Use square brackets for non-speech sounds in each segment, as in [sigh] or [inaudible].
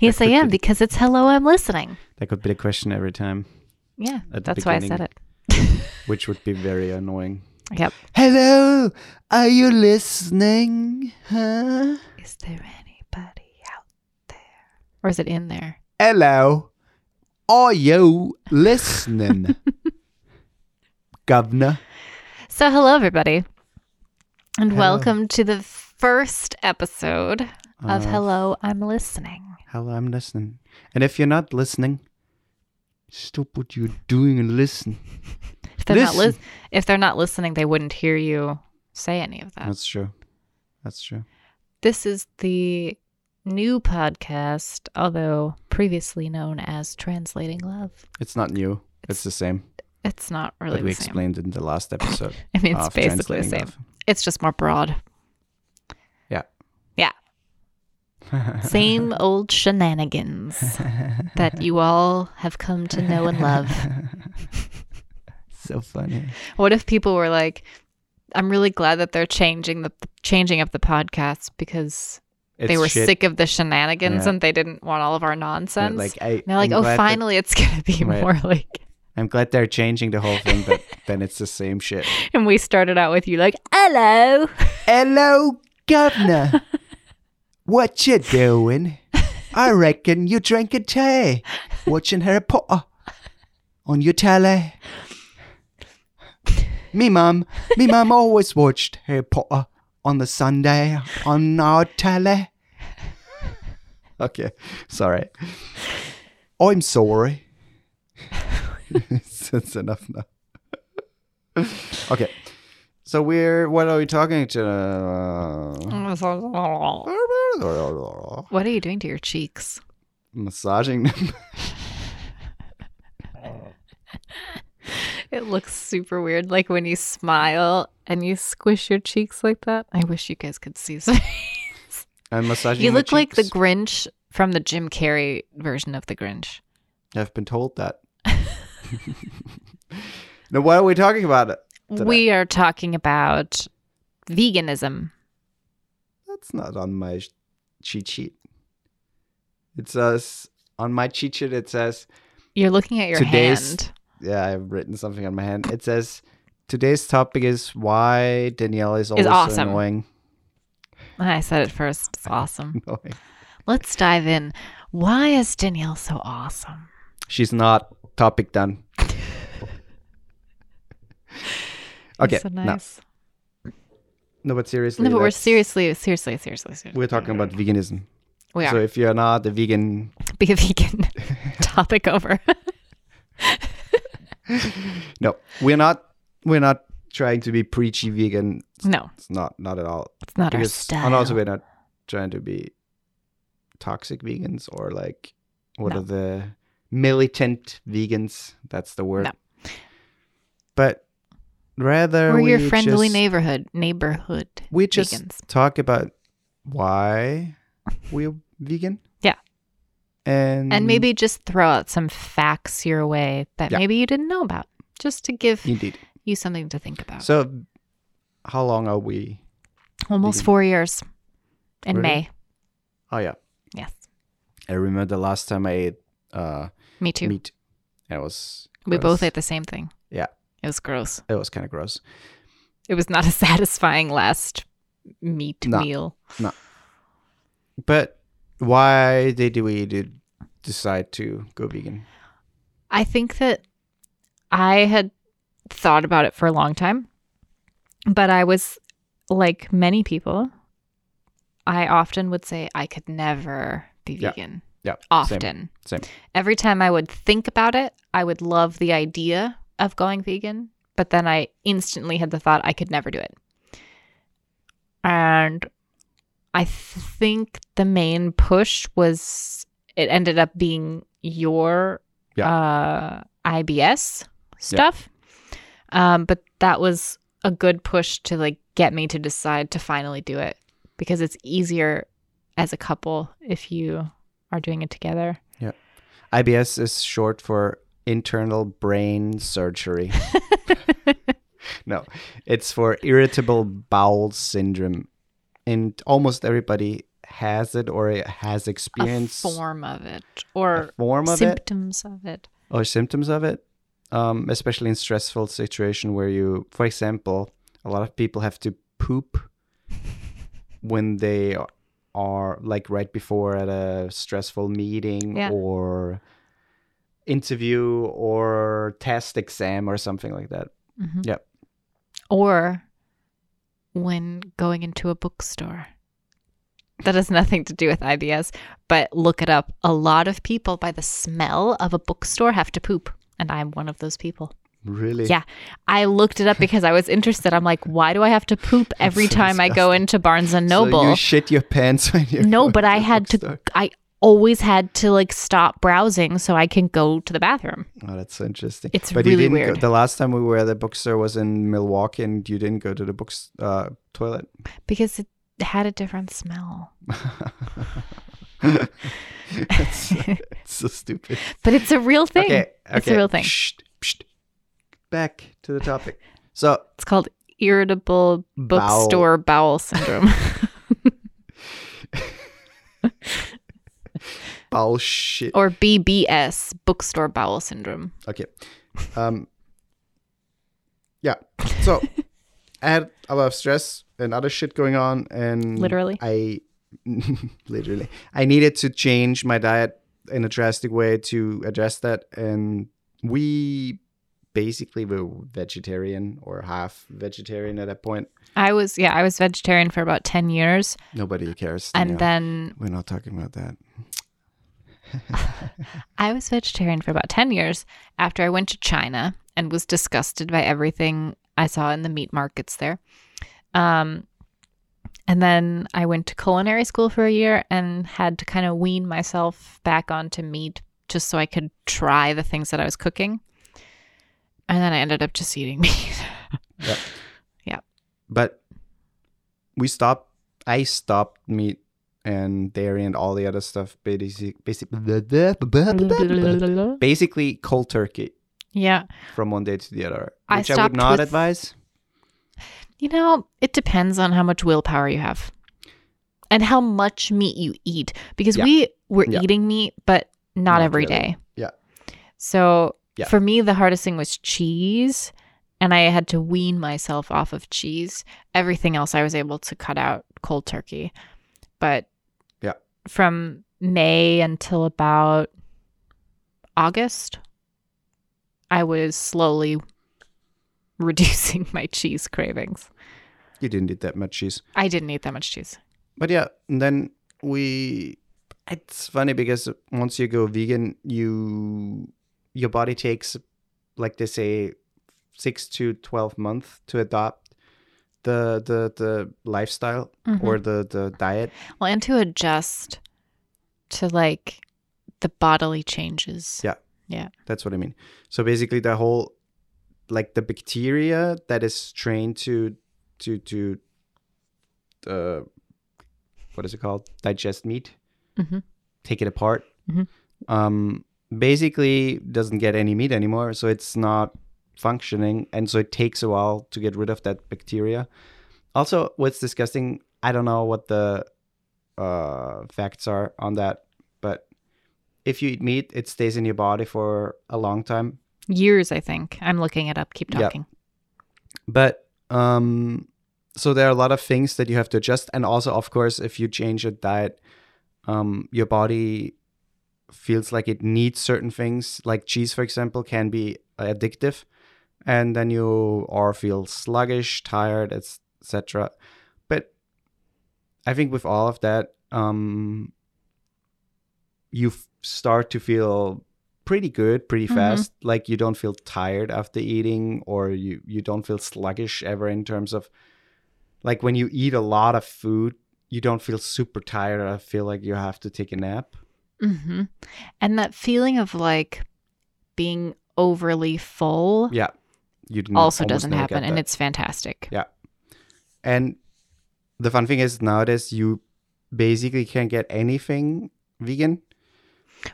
Are you listening? Yes, I am be- because it's hello, I'm listening. That could be the question every time, Yeah, that's why I said it. [laughs] [laughs] which would be very annoying. Yep. Hello, are you listening? Huh? Is there anybody out there? Or is it in there? Hello, are you listening? [laughs] Governor. So, hello, everybody, and Hello. welcome to the first episode of Uh, Hello, I'm Listening. Hello, I'm listening. And if you're not listening, stop what you're doing and listen. [laughs] If they're not Listen. lis- if they're not listening, they wouldn't hear you say any of that. That's true. That's true. This is the new podcast, although previously known as Translating Love. It's not new. It's, the same. It's not really But we the same. explained in the last episode. [laughs] I mean, it's basically the same. It's just more broad. Yeah. Yeah. Love. Same old shenanigans that you all have come to know and love. [laughs] so funny. What if people were like, I'm really glad that they're changing the changing up the podcast because they were shit. sick of the shenanigans Yeah. and they didn't want all of our nonsense. Like I, they're like, I'm oh, glad that- finally, it's gonna be Right. more like. [laughs] I'm glad they're changing the whole thing, but then it's the same shit. [laughs] And we started out with you like, hello. Hello, governor. What you doing? I reckon you drinking tea, watching Harry Potter on your telly. Me mum, me mum always watched Harry Potter on the Sunday on our telly. Okay, sorry. I'm sorry. [laughs] That's enough now. okay, so we're what are we talking to? [laughs] What are you doing to your cheeks? Massaging them. [laughs] It looks super weird. Like when you smile and you squish your cheeks like that. I wish you guys could see. some- [laughs] I'm massaging. you look like the. Grinch from the Jim Carrey version of the Grinch. I've been told that. now, what are we talking about? Today. We are talking about veganism. That's not on my cheat sheet. It says on my cheat sheet. It says, You're looking at your hand. "Yeah, I've written something on my hand." It says, "Today's topic is why Danielle is always so awesome. annoying." I said it first. It's [laughs] awesome. Annoying. Let's dive in. Why is Danielle so awesome? She's not. Topic done. Okay. so no, nice. no, but seriously. No, but we're seriously, seriously, seriously, seriously. We're talking about veganism. We are. So if you're not a vegan, [laughs] Be a vegan. [laughs] Topic over. [laughs] no, we're not. We're not trying to be preachy vegan. no, It's not. Not at all. it's not our style. And also, we're not trying to be toxic vegans or like what No. are the militant vegans? That's the word. No. But rather, We're we your friendly just, neighborhood neighborhood We just vegans. talk about why we're vegan. Yeah. And and maybe just throw out some facts your way that Yeah. maybe you didn't know about, just to give indeed. you something to think about. So, how long are we? Almost vegan. four years in Really? May. Oh yeah, Yes, I remember the last time I ate uh, me too. meat. It was we both ate the same thing. Yeah. It was gross. It was kind of gross. It was not a [laughs] satisfying last meat No. meal. No. But why did we did decide to go vegan? I think that I had thought about it for a long time, but I was like many people. I often would say I could never be vegan. Yeah, Often. Same. Every time I would think about it, I would love the idea of going vegan, but then I instantly had the thought I could never do it. And I think the main push was it ended up being your uh, IBS stuff. Um, but that was a good push to like get me to decide to finally do it because it's easier as a couple if you are doing it together. Yeah. IBS is short for internal brain surgery. [laughs] [laughs] no, it's for irritable bowel syndrome. And almost everybody has it or it has a experienced form of it or form of it symptoms of it. or symptoms of it, um, especially in stressful situation where you, for example, a lot of people have to poop [laughs] when they are like right before at a stressful meeting Yeah. or interview or test exam or something like that. Mhm. Yep. Or when going into a bookstore. That has nothing to do with IBS, but look it up. A lot of people, by the smell of a bookstore, have to poop. And I'm one of those people. Really? Yeah. I looked it up [laughs] because I was interested. I'm like, why do I have to poop every so time I go into Barnes and So Noble? you shit your pants [laughs] when you no, but I had to, I always had to like stop browsing so I can go to the bathroom. Oh, that's interesting. It's but you really didn't weird. Go, the last time we were at the bookstore was in Milwaukee, and you didn't go to the books uh, toilet. because it had a different smell. it's, it's [laughs] so stupid. But it's a real thing. Okay, okay. It's a real thing. Back to the topic. So It's called irritable bookstore bowel, syndrome. [laughs] [laughs] bowel shit. or BBS, bookstore bowel syndrome. Okay. Um. Yeah. So [laughs] I had a lot of stress and other shit going on, and Literally? I [laughs] literally I needed to change my diet in a drastic way to address that, and we basically were vegetarian or half vegetarian at that point. I was yeah, I was vegetarian for about 10 years Nobody cares. and Danielle. then we're not talking about that. [laughs] I was vegetarian for about 10 years after I went to China and was disgusted by everything I saw in the meat markets there. Um, and then I went to culinary school for a year and had to kind of wean myself back onto meat just so I could try the things that I was cooking. And then I ended up just eating [laughs] meat. But we stopped. I stopped meat and dairy and all the other stuff. Basically, [laughs] basically, basically cold turkey yeah. from one day to the other, I which I, would not with- advise. You know, it depends on how much willpower you have and how much meat you eat because Yeah. we were Yeah. eating meat, but not, Not every really. day. Yeah. So Yeah. for me, the hardest thing was cheese, and I had to wean myself off of cheese. Everything else, I was able to cut out cold turkey. But Yeah. From May until about August, I was slowly [laughs] reducing my cheese cravings. You didn't eat that much cheese, I didn't eat that much cheese. but yeah. And then we. It's funny because once you go vegan, you your body takes, like they say, six to twelve months to adopt the the the lifestyle Mhm. or the the diet. well, and to adjust to like the bodily changes. Yeah. Yeah. That's what I mean. So basically, the whole, like the bacteria that is trained to, to to, uh, what is it called? Digest meat, Mhm. take it apart. Mhm. Um, basically doesn't get any meat anymore, so it's not functioning, and so it takes a while to get rid of that bacteria. Also, what's disgusting, I don't know what the uh, facts are on that, but if you eat meat, it stays in your body for a long time. Years, I think. I'm looking it up. Keep Yeah. talking. But um, so there are a lot of things that you have to adjust, and also, of course, if you change your diet, um, your body feels like it needs certain things. Like cheese, for example, can be addictive, and then you or feel sluggish, tired, etc. But I think with all of that, um, you f- start to feel pretty good pretty Mhm. fast. Like you don't feel tired after eating or you you don't feel sluggish ever in terms of like when you eat a lot of food you don't feel super tired. I feel like you have to take a nap. Hmm And that feeling of like being overly full yeah you also doesn't happen, and it's fantastic. Yeah. and the fun thing is nowadays you basically can't get anything vegan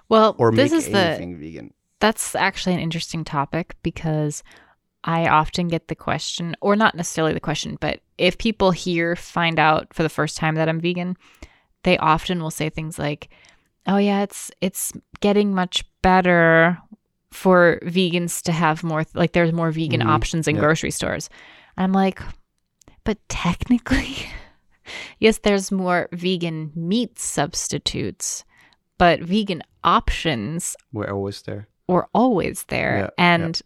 Well, or this make is the anything vegan that's actually an interesting topic because I often get the question, or not necessarily the question, but if people here find out for the first time that I'm vegan, they often will say things like, "Oh yeah, it's it's getting much better for vegans to have more like there's more vegan Mhm. options in Yeah. grocery stores." I'm like, "But technically, [laughs] yes, there's more vegan meat substitutes, but vegan options We're always there. were always there Yeah, yeah. and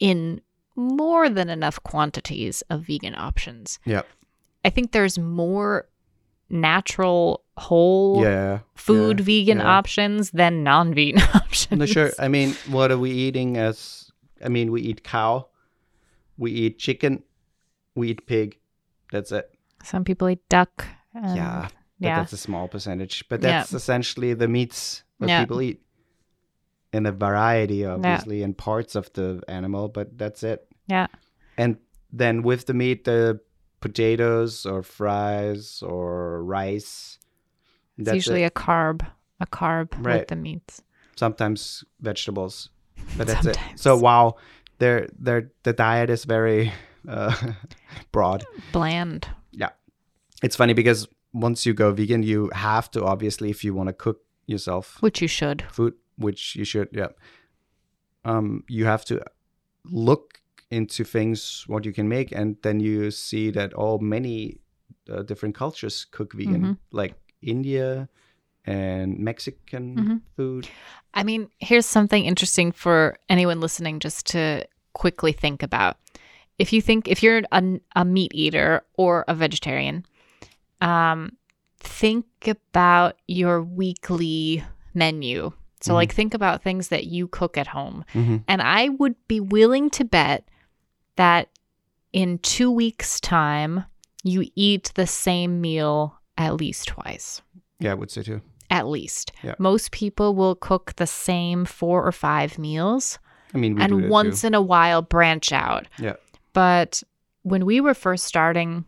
in more than enough quantities of vegan options. Yeah. I think there's more natural whole Yeah. food yeah, vegan yeah. options than non-vegan [laughs] options. No, sure. I mean, what are we eating as? I mean, we eat cow, we eat chicken, we eat pig. That's it. Some people eat duck. um, yeah. But yeah. that's a small percentage. But that's essentially the meats that people eat. In a variety, obviously, in parts of the animal, but that's it. Yeah. And then with the meat, the potatoes or fries or rice. It's usually it. a carb, a carb Right. with the meats. sometimes vegetables, but that's it. So wow, their their the diet is very uh, [laughs] broad. Bland. Yeah, it's funny because once you go vegan, you have to obviously, if you want to cook yourself Which you should. food, which you should, yeah. Um, you have to look into things what you can make, and then you see that oh, many uh, different cultures cook vegan, Mhm. like India and Mexican Mhm. food. I mean, here's something interesting for anyone listening just to quickly think about. If you think, if you're a, a meat eater or a vegetarian, um, think about your weekly menu. So, Mhm. like, think about things that you cook at home. Mm-hmm. And I would be willing to bet that in two weeks' time, you eat the same meal at least twice Yeah, I would say too. at least. Yeah. Most people will cook the same four or five meals I mean, we and once too. in a while branch out. Yeah. But when we were first starting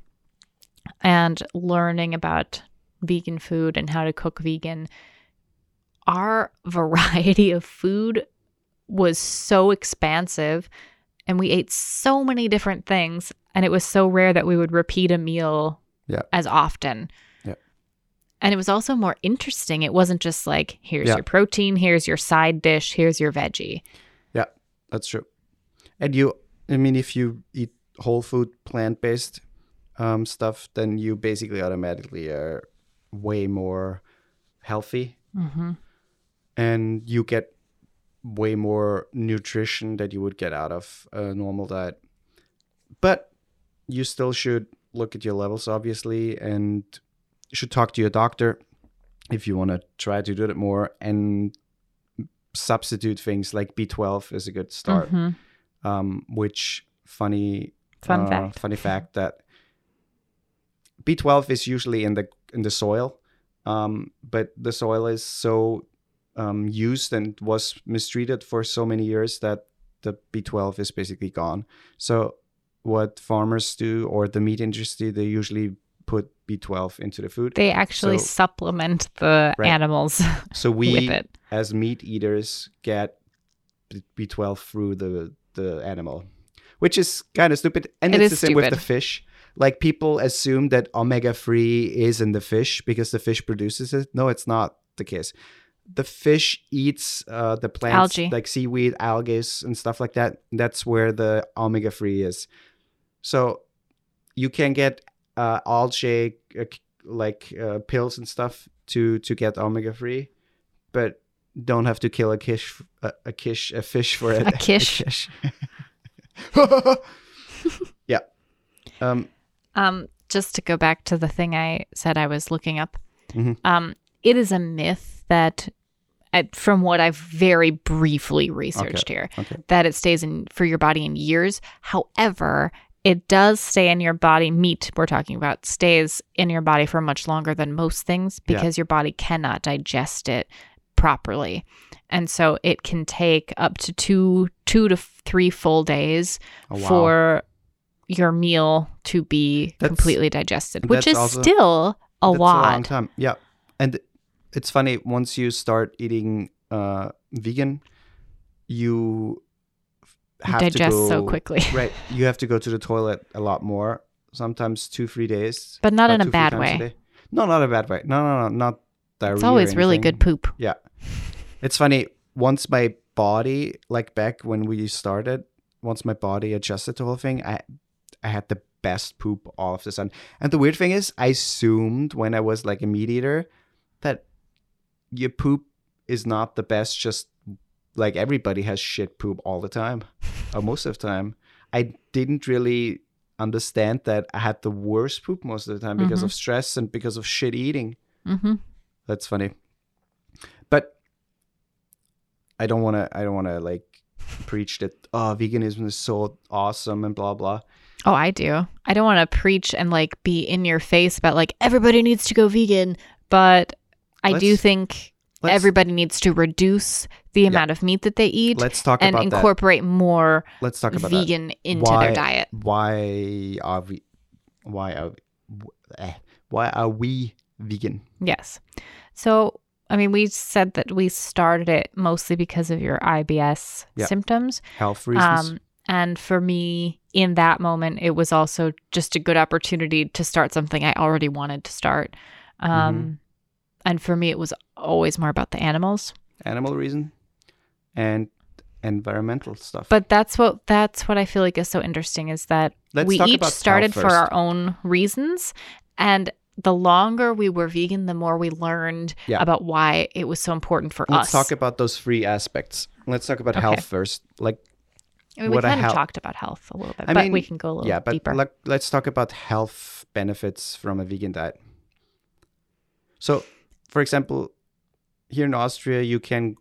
and learning about vegan food and how to cook vegan, our [laughs] variety of food was so expansive and we ate so many different things and it was so rare that we would repeat a meal Yeah. as often. Yeah. And it was also more interesting. It wasn't just like here's Yeah. your protein, here's your side dish, here's your veggie. Yeah, that's true. And you, I mean, if you eat whole food, plant based um, stuff, then you basically automatically are way more healthy Mhm. and you get way more nutrition that you would get out of a normal diet. But you still should look at your levels, obviously, and you should talk to your doctor if you want to try to do it more and substitute things like B12 is a good start. Mhm. Um, which funny Fun uh, fact. funny fact that B12 is usually in the in the soil, um, but the soil is so um, used and was mistreated for so many years that the B12 is basically gone. So what farmers do or the meat industry, they usually put B12 into the food. They actually So- supplement the Right. animals [laughs] So with we it. as meat eaters get B- B12 through the the animal, which is kind of stupid. And It it's is the same with the fish. Like people assume that omega three is in the fish because the fish produces it. No, it's not the case. The fish eats uh, the plants Algae. like seaweed, algae, and stuff like that. That's where the omega three is. So you can get uh, algae uh, like uh, pills and stuff to to get omega three, but don't have to kill a kish a, a kish a fish for it. A [laughs] kish. kish. [laughs] yeah. Um. Um, just to go back to the thing I said I was looking up, Mhm. um, it is a myth that, uh, from what I've very briefly researched here, Okay. that it stays in for your body in years. However, it does stay in your body. Meat we're talking about stays in your body for much longer than most things Yeah. because your body cannot digest it properly, and so it can take up to two two to three full days Oh, wow. for your meal to be That's- completely digested, which is also- still a That's a long lot. time. Yeah, and it's funny once you start eating uh, vegan, you have digest to go, so quickly, [laughs] Right, you have to go to the toilet a lot more. Sometimes two, three days, but not in a bad way. day. No, not a bad way. No, no, no, not diarrhea. It's always really good poop. Yeah. It's funny. Once my body, like back when we started, once my body adjusted to the whole thing, I I had the best poop all of the sudden. And the weird thing is, I assumed when I was like a meat eater your poop is not the best. Just like everybody has shit poop all the time, or most of the time. I didn't really understand that I had the worst poop most of the time because Mhm. of stress and because of shit eating. hmm That's funny. But I don't want to I don't want to like preach that oh veganism is so awesome and blah blah. Oh, I do. I don't want to preach and like be in your face about like everybody needs to go vegan, but I do think everybody needs to reduce the amount of meat that they eat let's talk and about that. incorporate more Let's talk about that. vegan into Why- their diet. Why are we why are eh, why are we vegan? Yes. So, I mean, we said that we started it mostly because of your IBS Yeah. symptoms. Health reasons. Um, and for me, in that moment, it was also just a good opportunity to start something I already wanted to start. Um, Mm-hmm. And for me, it was always more about the animals. Animal reason and environmental stuff. But that's what that's what I feel like is so interesting is that Let's we each started for our own reasons, and the longer we were vegan, the more we learned Yeah. about why it was so important for us. Let's talk about those three aspects. Let's talk about Okay. health first. Like I mean, we kind of talked about health a little bit, I but mean, we can go a little deeper. yeah, but deeper. like, let's talk about health benefits from a vegan diet. So, for example, here in Austria, you can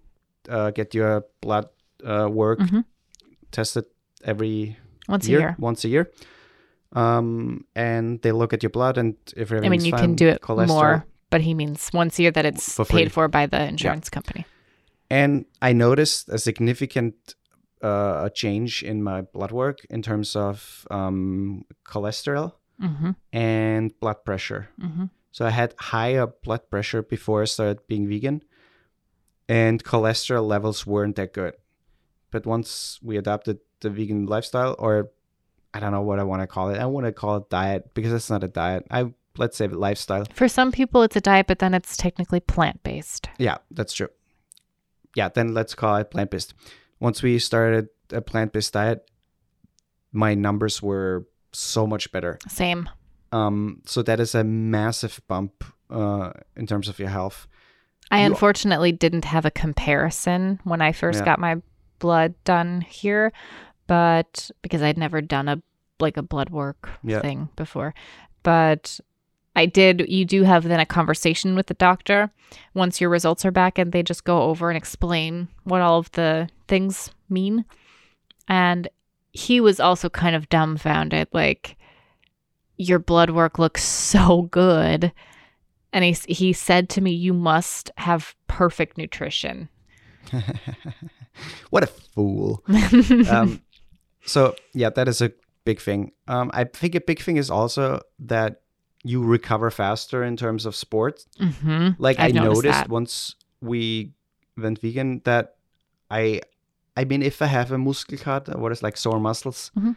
uh, get your blood uh, work Mhm. tested every Once year, a year. once a year. Um, and they look at your blood, and if I mean, you fine, can do it cholesterol- more, but he means once a year that it's For paid for by the insurance company. And I noticed a significant uh, change in my blood work in terms of um, cholesterol hmm and blood pressure. hmm So I had higher blood pressure before I started being vegan, and cholesterol levels weren't that good. But once we adopted the vegan lifestyle, or I don't know what I want to call it, I want to call it diet because it's not a diet. I let's say lifestyle. For some people, it's a diet, but then it's technically plant based. Yeah, that's true. Yeah, then let's call it plant based. Once we started a plant based diet, my numbers were so much better. Same. Um, so that is a massive bump uh, in terms of your health. I You- unfortunately didn't have a comparison when I first Yeah. got my blood done here, but because I'd never done a like a blood work Yeah. thing before. But I did you do have then a conversation with the doctor once your results are back and they just go over and explain what all of the things mean. And he was also kind of dumbfounded like your blood work looks so good and he he said to me, "You must have perfect nutrition." [laughs] what a fool. [laughs] um, so yeah, that is a big thing. Um, I think a big thing is also that you recover faster in terms of sports. hmm Like I've I noticed noticed once we went vegan that I, I mean, if I have a muscle muskelkater, what is like sore muscles, Mhm.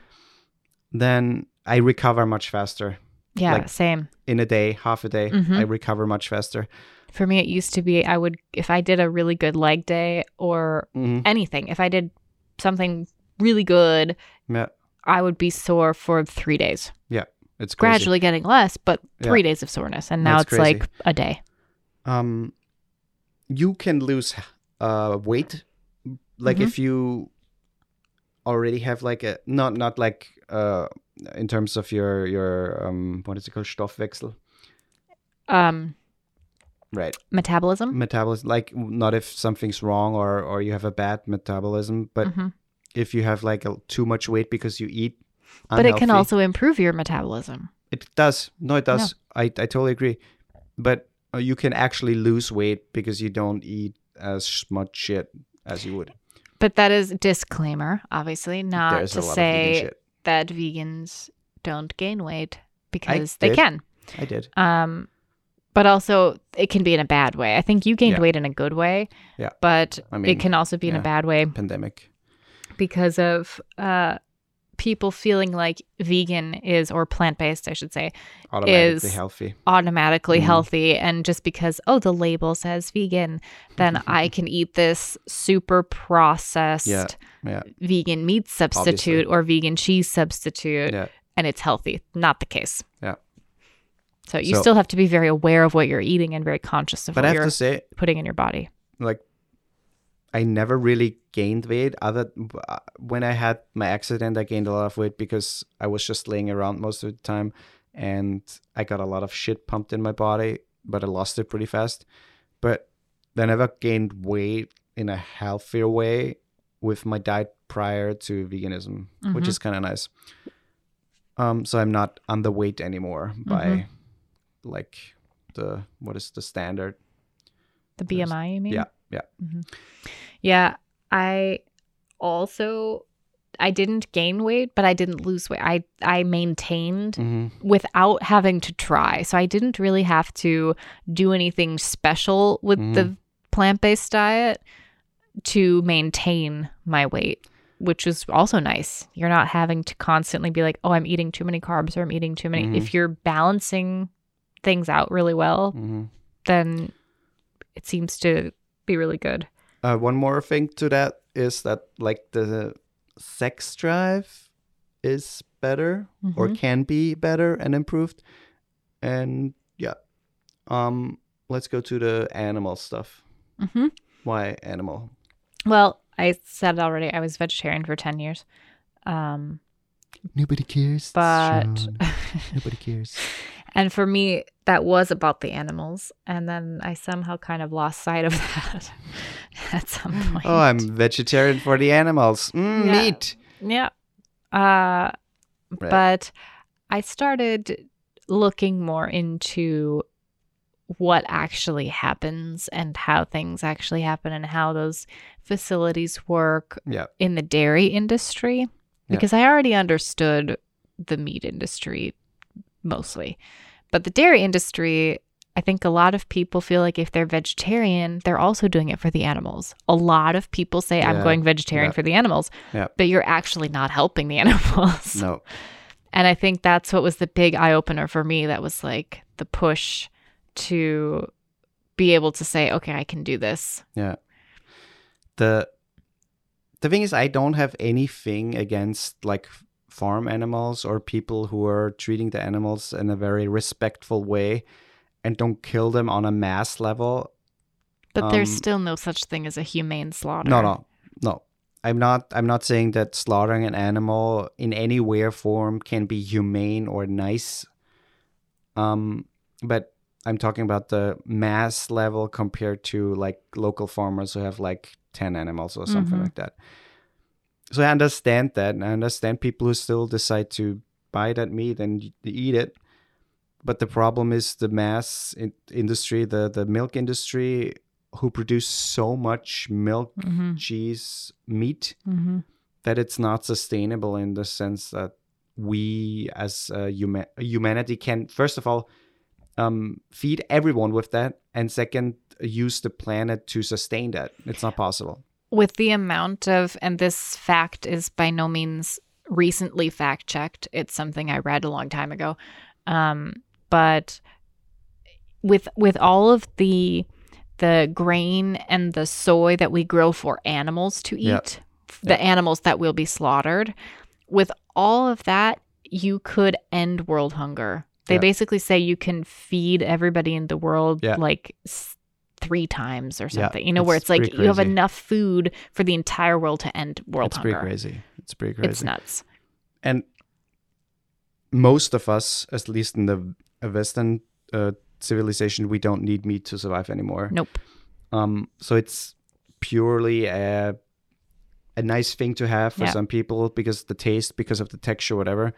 Then I recover much faster Yeah, Like- same. in a day, half a day. Mhm. I recover much faster. For me, it used to be I would if I did a really good leg day or hmm anything. If I did something really good, Yeah, I would be sore for three days. Yeah, it's crazy. Gradually getting less, but Yeah. three days of soreness, and now That's it's crazy. like a day. um you can lose uh weight like Mhm. if you already have like a not not like uh in terms of your your um what is it called? Stoffwechsel? Um, right. metabolism. metabolism like not if something's wrong or or you have a bad metabolism but Mhm. if you have like a, too much weight because you eat But it can also improve your metabolism. it does. No it does. I, I totally agree. But uh, you can actually lose weight because you don't eat as much shit as you would But that is disclaimer, obviously, not there's to say that vegans don't gain weight because they did. can. i did Um, but also it can be in a bad way. I think you gained Yeah. weight in a good way. Yeah. But I mean, it can also be in a bad way pandemic because of uh, people feeling like vegan is or plant-based i should say automatically is healthy automatically Mhm. healthy and just because oh the label says vegan then [laughs] i can eat this super processed Yeah, yeah. vegan meat substitute Obviously. or vegan cheese substitute yeah and it's healthy not the case Yeah. so you So- still have to be very aware of what you're eating and very conscious of what you're say putting in your body like I never really gained weight other uh, when I had my accident I gained a lot of weight because I was just laying around most of the time and I got a lot of shit pumped in my body but I lost it pretty fast. But I never gained weight in a healthier way with my diet prior to veganism which Mhm. is kind of nice. Um so I'm not underweight anymore by Mhm. like the what is the standard? The bmi you mean? Yeah yeah Yeah, I also I didn't gain weight, but I didn't lose weight. I I maintained mm-hmm. without having to try. So I didn't really have to do anything special with the plant-based diet to maintain my weight, which is also nice. You're not having to constantly be like, "Oh, I'm eating too many carbs or I'm eating too many." Mhm. If you're balancing things out really well, Mm-hmm. then it seems to be really good. Uh, one more thing to that is that like the sex drive is better or Mhm. can be better and improved. And yeah, um, let's go to the animal stuff. Mhm. Why animal? Well, I said it already I was vegetarian for 10 years. Um, Nobody cares. but Nobody cares. [laughs] and for me that was about the animals and then I somehow kind of lost sight of [laughs] that at some point. Oh, I'm vegetarian for the animals. Mm, Yeah. Meat. Yeah. Uh Right. but I started looking more into what actually happens and how things actually happen and how those facilities work Yeah. in the dairy industry because I already understood the meat industry mostly. But the dairy industry, I think a lot of people feel like if they're vegetarian, they're also doing it for the animals. A lot of people say, I'm going vegetarian Yeah. for the animals, Yeah. but you're actually not helping the [laughs] animals. No. And I think that's what was the big eye opener for me. That was like the push to be able to say, okay, I can do this. Yeah. The the thing is I don't have anything against like farm animals or people who are treating the animals in a very respectful way and don't kill them on a mass level. But there's Um, still no such thing as a humane slaughter. No, no. No. I'm not I'm not saying that slaughtering an animal in any way or form can be humane or nice. Um but I'm talking about the mass level compared to like local farmers who have like 10 animals or something Mhm. like that. So I understand that and I understand people who still decide to buy that meat and eat it. But the problem is the mass in- industry, the the milk industry who produce so much milk hmm cheese, meat, hmm that it's not sustainable in the sense that we as a huma- humanity can, first of all, um, feed everyone with that, and second, use the planet to sustain that. It's not possible. With the amount of and this fact is by no means recently fact checked it's something i read a long time ago um, but with with all of the the grain and the soy that we grow for animals to eat Yeah. the Yeah. animals that will be slaughtered with all of that you could end world hunger they Yeah. basically say you can feed everybody in the world like s- three times or Yeah, something you know where it's it's like you have enough food for the entire world to end world it's hunger pretty crazy. It's pretty crazy. it's nuts and most of us, at least in the Western uh, civilization, we don't need meat to survive anymore. nope Um, so it's purely a a nice thing to have for Yeah. some people because the taste, because of the texture, whatever.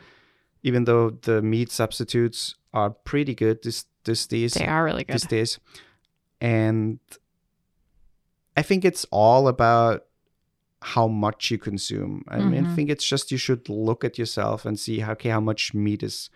Even though the meat substitutes are pretty good this this days, they are really good these days, and I think it's all about how much you consume. I mean, I Mhm. think it's just you should look at yourself and see how okay how much meat is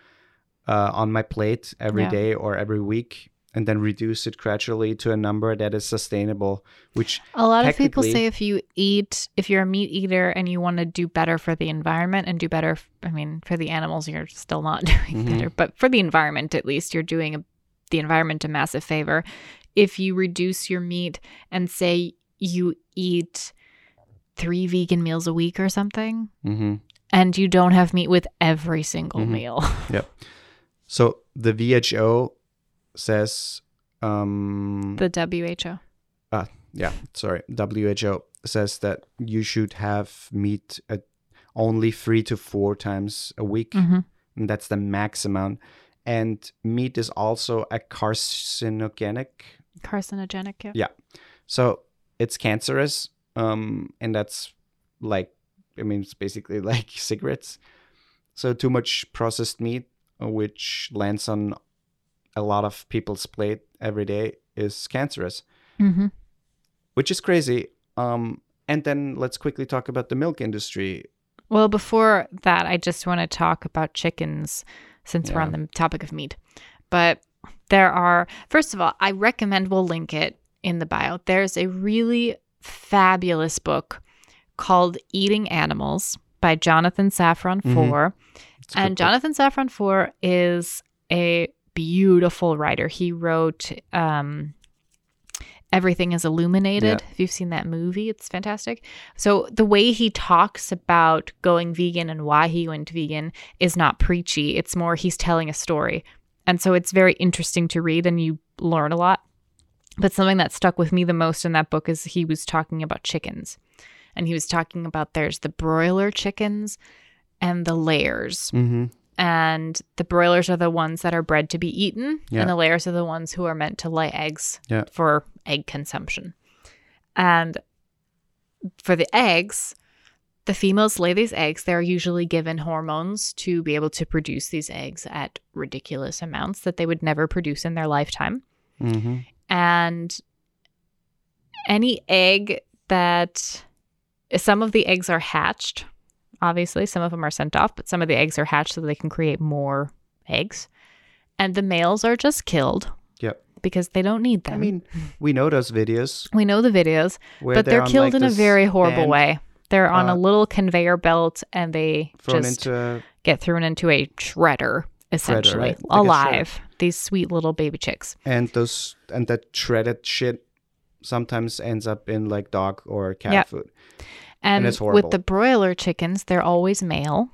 uh, on my plate every Yeah. day or every week, and then reduce it gradually to a number that is sustainable. Which A lot of people say if you eat, if you're a meat eater and you want to do better for the environment and do better, i mean, for the animals, you're still not [laughs] doing Mhm. better, but for the environment, at least, you're doing a, the environment a massive favor. If you reduce your meat and say you eat three vegan meals a week or something, hmm and you don't have meat with every single Mhm. meal. [laughs] Yep. So the WHO says, um, the WHO. yeah, sorry, WHO says that you should have meat at only three to four times a week. hmm and that's the max amount. And meat is also a carcinogenic, Carcinogenic. Yeah. Yeah. so it's cancerous, um, and that's like, I mean, it's basically [laughs] like cigarettes. So too much processed meat, uh, which lands on a lot of people's plate every day, is cancerous, hmm which is crazy. Um, and then let's quickly talk about the milk industry. Well, before that, I just want to talk about chickens since we're on the topic of meat. But there are, first of all, I recommend we'll link it in the bio. There's a really fabulous book called Eating Animals by Jonathan Safran Mhm. Foer. And. Jonathan Safran Foer is a beautiful writer. He wrote um, Everything is Illuminated. If you've seen that movie, it's fantastic. So the way he talks about going vegan and why he went vegan is not preachy. It's more he's telling a story. And so it's very interesting to read and you learn a lot. But something that stuck with me the most in that book is he was talking about chickens. And he was talking about there's the broiler chickens and the layers Mhm. and the broilers are the ones that are bred to be eaten Yeah. and the layers are the ones who are meant to lay eggs Yeah. for egg consumption and for the eggs the females lay these eggs they're usually given hormones to be able to produce these eggs at ridiculous amounts that they would never produce in their lifetime. Mhm. and any egg that some of the eggs are hatched obviously some of them are sent off but some of the eggs are hatched so they can create more eggs. And the males are just killed Yep. because they don't need them. I mean, we know those videos. We know the videos but they're on, killed like, in a very horrible band way they're on a uh, little conveyor belt and they just into a get thrown into a shredder essentially right? Shredder. alive these sweet little baby chicks and those and that shredded shit sometimes ends up in like dog or cat Yeah. food. And, it's with the broiler chickens, they're always male.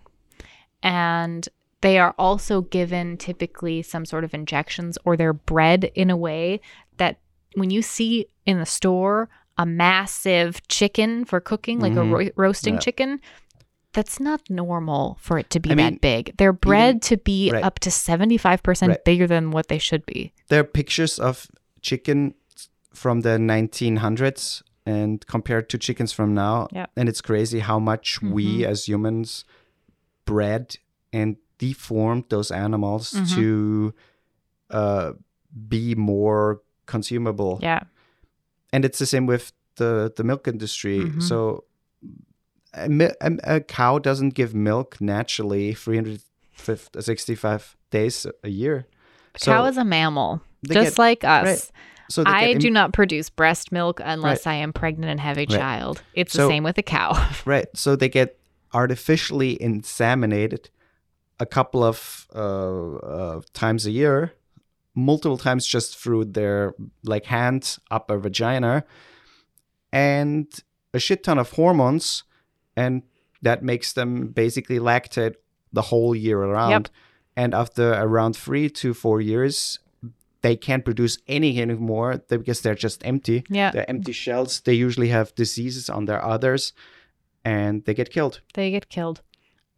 And they are also given typically some sort of injections or they're bred in a way that when you see in the store a massive chicken for cooking, like Mhm. a ro- roasting Yeah. chicken, that's not normal for it to be I that mean, big. They're bred to be right. up to 75% Right. bigger than what they should be. There are pictures of chicken from the 1900s and compared to chickens from now. Yeah. And it's crazy how much we Mhm. as humans bred and deformed those animals Mhm. to uh, be more consumable. Yeah. And it's the same with the the milk industry. Mhm. So a, a, a cow doesn't give milk naturally 365 days a year. So Cow is a mammal, just get- like us. right. so I im- do not produce breast milk unless I am pregnant and have a child. It's the same with a cow. [laughs] right. So they get artificially inseminated a couple of uh, uh, times a year, multiple times just through their like hand up a vagina, and a shit ton of hormones, and that makes them basically lactate the whole year around. And after around three to four years, they can't produce any anymore because they're just empty. yeah, They're empty shells. They usually have diseases on their others, and they get killed. they get killed.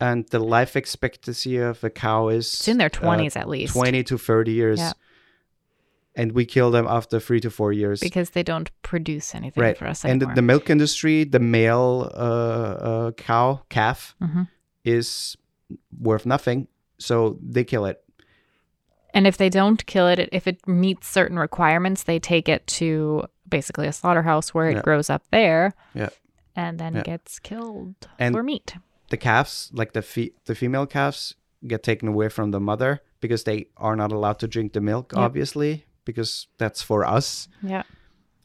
And the life expectancy of a cow is It's in their uh, 20s at least. 20 to 30 years. Yeah. And we kill them after three to four years. because they don't produce anything right. for us anymore. and the, milk industry, the male uh, uh, cow, calf, Mhm. is worth nothing. So they kill it. and if they don't kill it, if it meets certain requirements, they take it to basically a slaughterhouse where it Yeah. grows up there. Yeah. And then Yeah. gets killed And- for meat. The calves, like the fe- the female calves, get taken away from the mother because they are not allowed to drink the milk, Yep. obviously, because that's for us Yeah.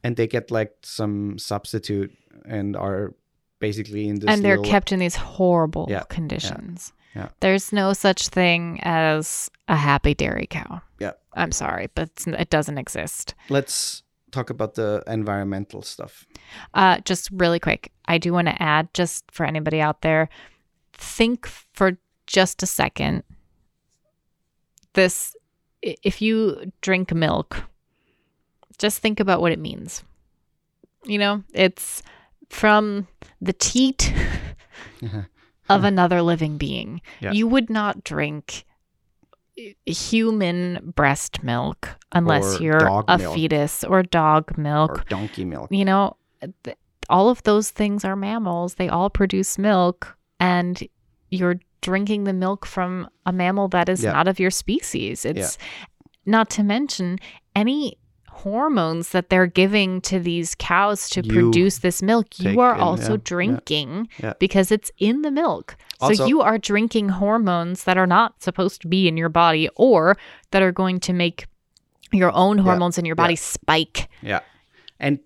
and they get like some substitute and are basically in this and they're little- kept in these horrible Yeah, conditions. yeah. There's no such thing as a happy dairy cow. Yeah. I'm sorry, but it doesn't exist. let's talk about the environmental stuff Uh, just really quick, I do want to add, just for anybody out there, think for just a second. This, if you drink milk, just think about what it means. You know, it's from the teat uh-huh. [laughs] of another living being. Yeah. You would not drink human breast milk unless Or you're a milk. fetus or dog milk or donkey milk you know, th- all of those things are mammals. They all produce milk, and you're drinking the milk from a mammal that is Yeah. not of your species. It's not to mention any hormones that they're giving to these cows to You produce this milk. You are in, also yeah, yeah, drinking yeah. because it's in the milk. So Also- you are drinking hormones that are not supposed to be in your body or that are going to make your own hormones in your body spike. Yeah. And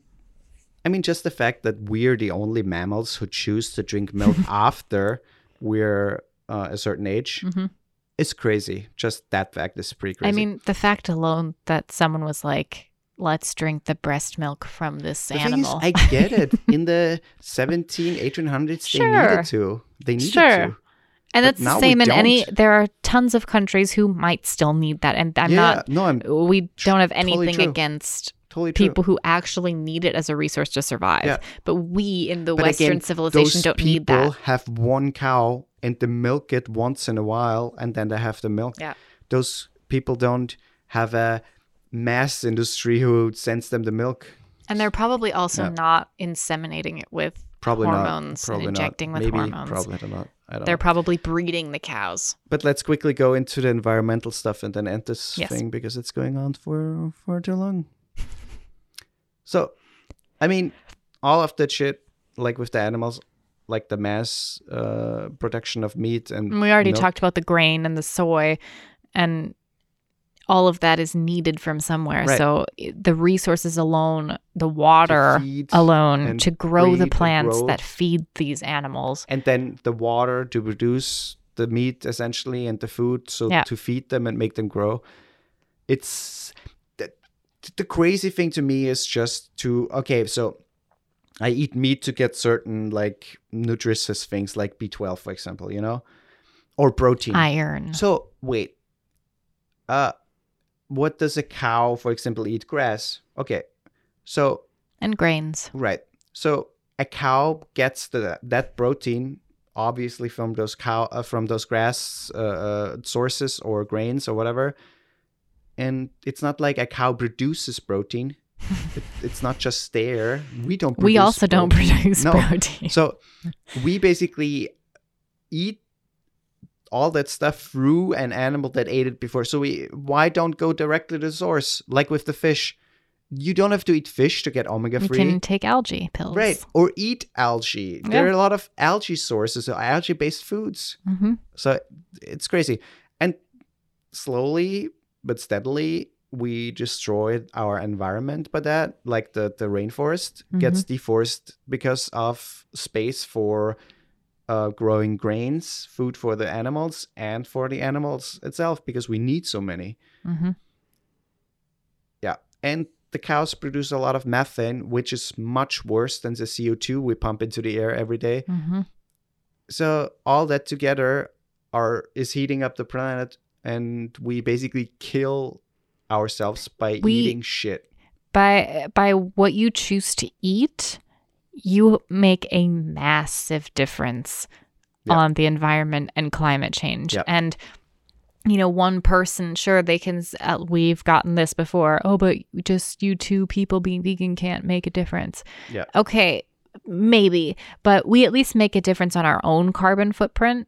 I mean, just the fact that we're the only mammals who choose to drink milk [laughs] after we're uh, a certain age Mhm. is crazy. Just that fact is pretty crazy. I mean, the fact alone that someone was like, let's drink the breast milk from this the thing is, animal. I get it. [laughs] In the 17, 1800s, Sure. they needed to. They needed Sure. to. and but that's the same in any, there are tons of countries who might still need that. And I'm yeah, not, no, I'm we don't have anything against totally people who actually need it as a resource to survive. Yeah. But we in the But Western again, civilization don't need people that. have one cow and they milk it once in a while and then they have the milk. Yeah. Those people don't have a mass industry who sends them the milk. And they're probably also Yeah. not inseminating it with Probably hormones not. Probably and injecting not. with Maybe, hormones. Probably not. I don't They're know. probably breeding the cows. But let's quickly go into the environmental stuff and then end this Yes. thing because it's going on for for too long. so, I mean, all of that shit, like with the animals, like the mass uh, production of meat and we already milk, talked about the grain and the soy, and all of that is needed from somewhere. Right. So the resources alone, the water alone to grow the plants that feed these animals. and then the water to produce the meat essentially and the food so Yeah. to feed them and make them grow it's the, the crazy thing to me is just to okay so i eat meat to get certain like nutritious things like b12 for example you know or protein Iron. so wait uh what does a cow for example eat grass okay so and grains. Right. So a cow gets the that protein obviously from those cow uh, from those grass uh, uh, sources or grains or whatever. And it's not like a cow produces protein. It, it's not just there. We don't. We also don't produce No. protein. So we basically eat all that stuff through an animal that ate it before. So we why don't go directly to the source like with the fish? You don't have to eat fish to get omega free. You can take algae pills. Right. Or eat algae. There are a lot of algae sources, or algae based foods. hmm So it's crazy. And slowly but steadily, we destroyed our environment by that. Like the, the rainforest gets deforested because of space for uh, growing grains, food for the animals, and for the animals itself, because we need so many. mm-hmm. Yeah. And the cows produce a lot of methane, which is much worse than the CO2 we pump into the air every day. Mm-hmm. So all that together are is heating up the planet and we basically kill ourselves by We- eating shit. By by what you choose to eat, you make a massive difference Yeah. on the environment and climate change. Yeah. And you know, one person, sure, they can. Uh, we've gotten this before. Oh, but just you two people being vegan can't make a difference. Yeah. Okay, maybe, but we at least make a difference on our own carbon footprint.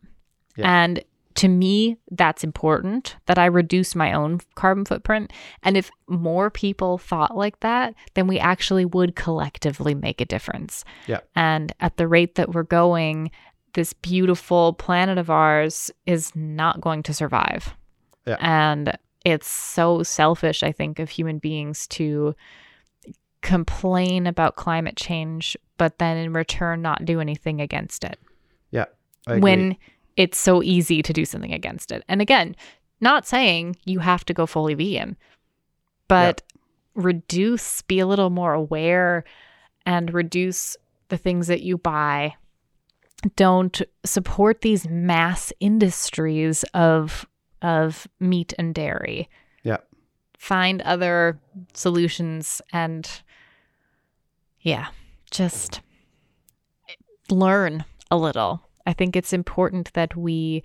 Yeah. And to me, that's important that I reduce my own carbon footprint. And if more people thought like that, then we actually would collectively make a difference. Yeah. And at the rate that we're going, this beautiful planet of ours is not going to survive. Yeah. And it's so selfish, I think, of human beings to complain about climate change, but then in return not do anything against it. Yeah. When it's so easy to do something against it. And again, not saying you have to go fully vegan, but yeah. reduce, be a little more aware and reduce the things that you buy. Don't support these mass industries of of meat and dairy. Yeah. Find other solutions and yeah, just learn a little. I think it's important that we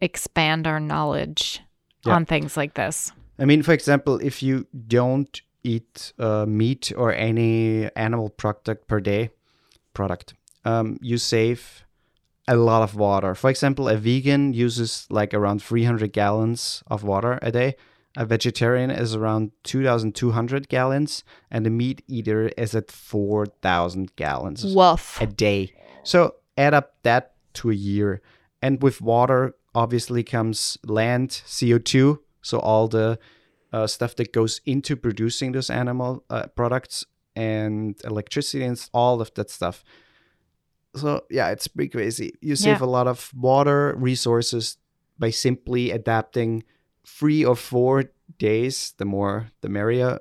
expand our knowledge yeah. on things like this. I mean, for example, if you don't eat uh, meat or any animal product per day, product, um, you save a lot of water. For example, a vegan uses like around 300 gallons of water a day. A vegetarian is around 2,200 gallons, and a meat eater is at 4,000 gallons Woof. a day. So add up that to a year. And with water, obviously, comes land, CO2. So all the uh, stuff that goes into producing those animal uh, products and electricity and all of that stuff. So yeah, it's pretty crazy. You save Yeah. a lot of water resources by simply adapting three or four days, the more the merrier,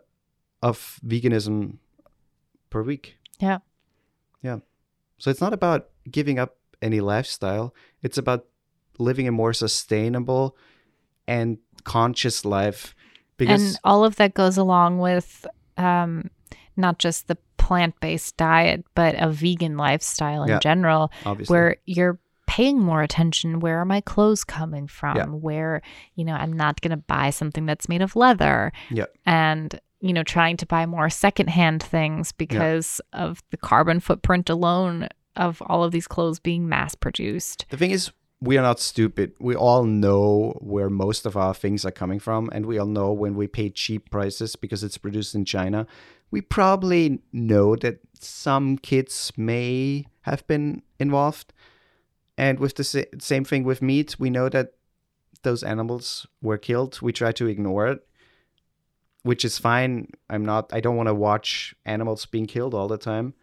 of veganism per week. Yeah. Yeah. So it's not about giving up any lifestyle. It's about living a more sustainable and conscious life. Because and all of that goes along with um, not just the plant-based diet, but a vegan lifestyle in Yeah. general, obviously, where you're paying more attention. Where are my clothes coming from? Yeah. Where you know I'm not going to buy something that's made of leather. Yeah. and you know trying to buy more secondhand things because of the carbon footprint alone of all of these clothes being mass produced. The thing is, we are not stupid. We all know where most of our things are coming from, and we all know when we pay cheap prices because it's produced in China. We probably know that some kids may have been involved. And with the sa- same thing with meat, we know that those animals were killed. We try to ignore it, which is fine. I'm not, I don't want to watch animals being killed all the time.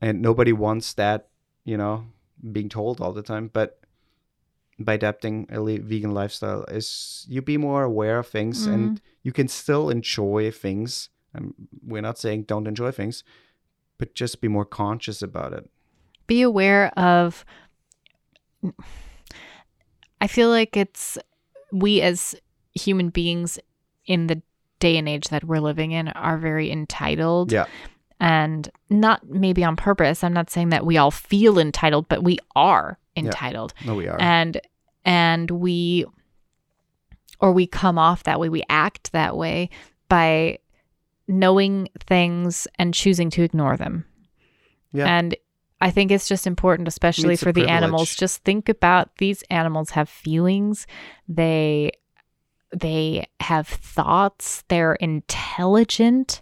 And nobody wants that, you know, being told all the time. But by adapting a vegan lifestyle is you be more aware of things and you can still enjoy things. Um, we're not saying don't enjoy things but just be more conscious about it. Be aware of I feel like it's we as human beings in the day and age that we're living in are very entitled yeah and not maybe on purpose. I'm not saying that we all feel entitled, but we are entitled. no we are And and we or we come off that way, we act that way by knowing things and choosing to ignore them. Yeah. And I think it's just important, especially It's for the animals. Just think about these animals have feelings. They they have thoughts. They're intelligent.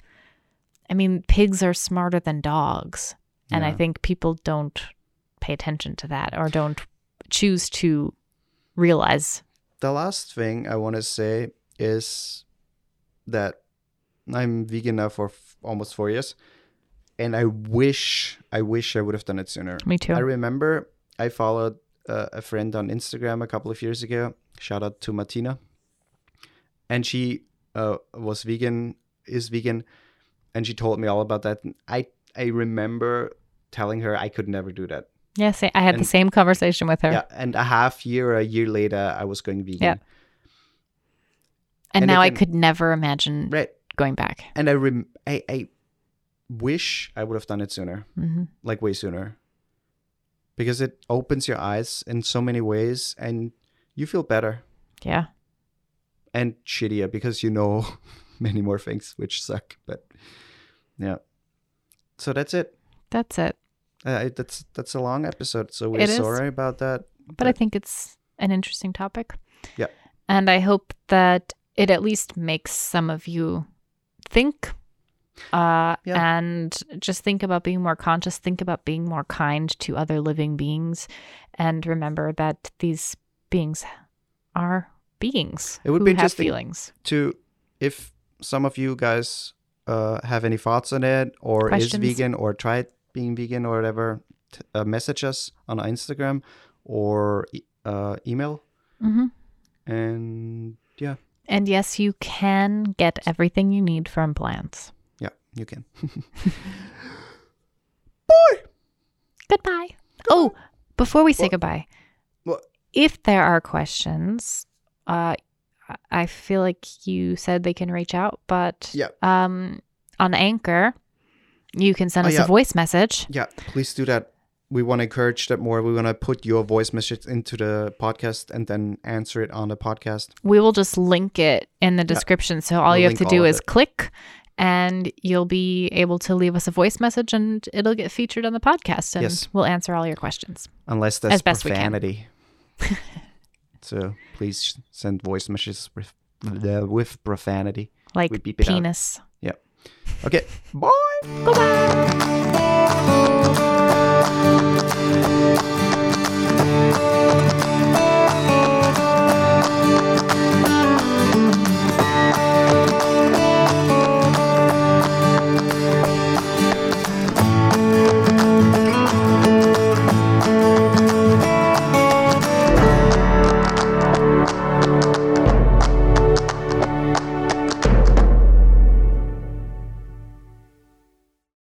I mean, pigs are smarter than dogs. And I think people don't pay attention to that or don't choose to realize. the last thing i want to say is that i'm vegan now for f- almost four years and i wish i wish i would have done it sooner Me too. I remember I followed uh, a friend on Instagram a couple of years ago. Shout out to Martina. And she uh, was vegan, is vegan, and she told me all about that. And I I remember telling her I could never do that. Yeah, say, I had the same conversation with her. Yeah, and a half year, a year later, I was going vegan. Yeah. And, And now I could never imagine Right. going back. And I rem- I, I wish I would have done it sooner, hmm like way sooner, because it opens your eyes in so many ways, and you feel better. Yeah. and shittier because you know [laughs] many more things which suck. But yeah, so that's it. That's it. Uh, that's that's a long episode, so we're sorry about that. But I think it's an interesting topic. Yeah. And I hope that it at least makes some of you think uh, Yeah. and just think about being more conscious, think about being more kind to other living beings, and remember that these beings are beings It would who be have interesting feelings. to if some of you guys uh, have any thoughts on it or Questions? is vegan or tried being vegan or whatever, t- uh, message us on Instagram or e- uh, email. hmm And yeah, And yes, you can get everything you need from plants. yeah, you can. [laughs] Goodbye. Oh, before we say goodbye, if there are questions, uh, I- feel like you said they can reach out, but Yeah. um, on Anchor, you can send Oh, us yeah. a voice message. Yeah, please do that. We want to encourage that more. We want to put your voice message into the podcast and then answer it on the podcast. We will just link it in the description. So all We'll you have to do is it. click and you'll be able to leave us a voice message and it'll get featured on the podcast and Yes. we'll answer all your questions. Unless that's As best we can. [laughs] so please send voice messages with, uh, with profanity. Like We beep penis. Okay, [laughs] bye. Goodbye.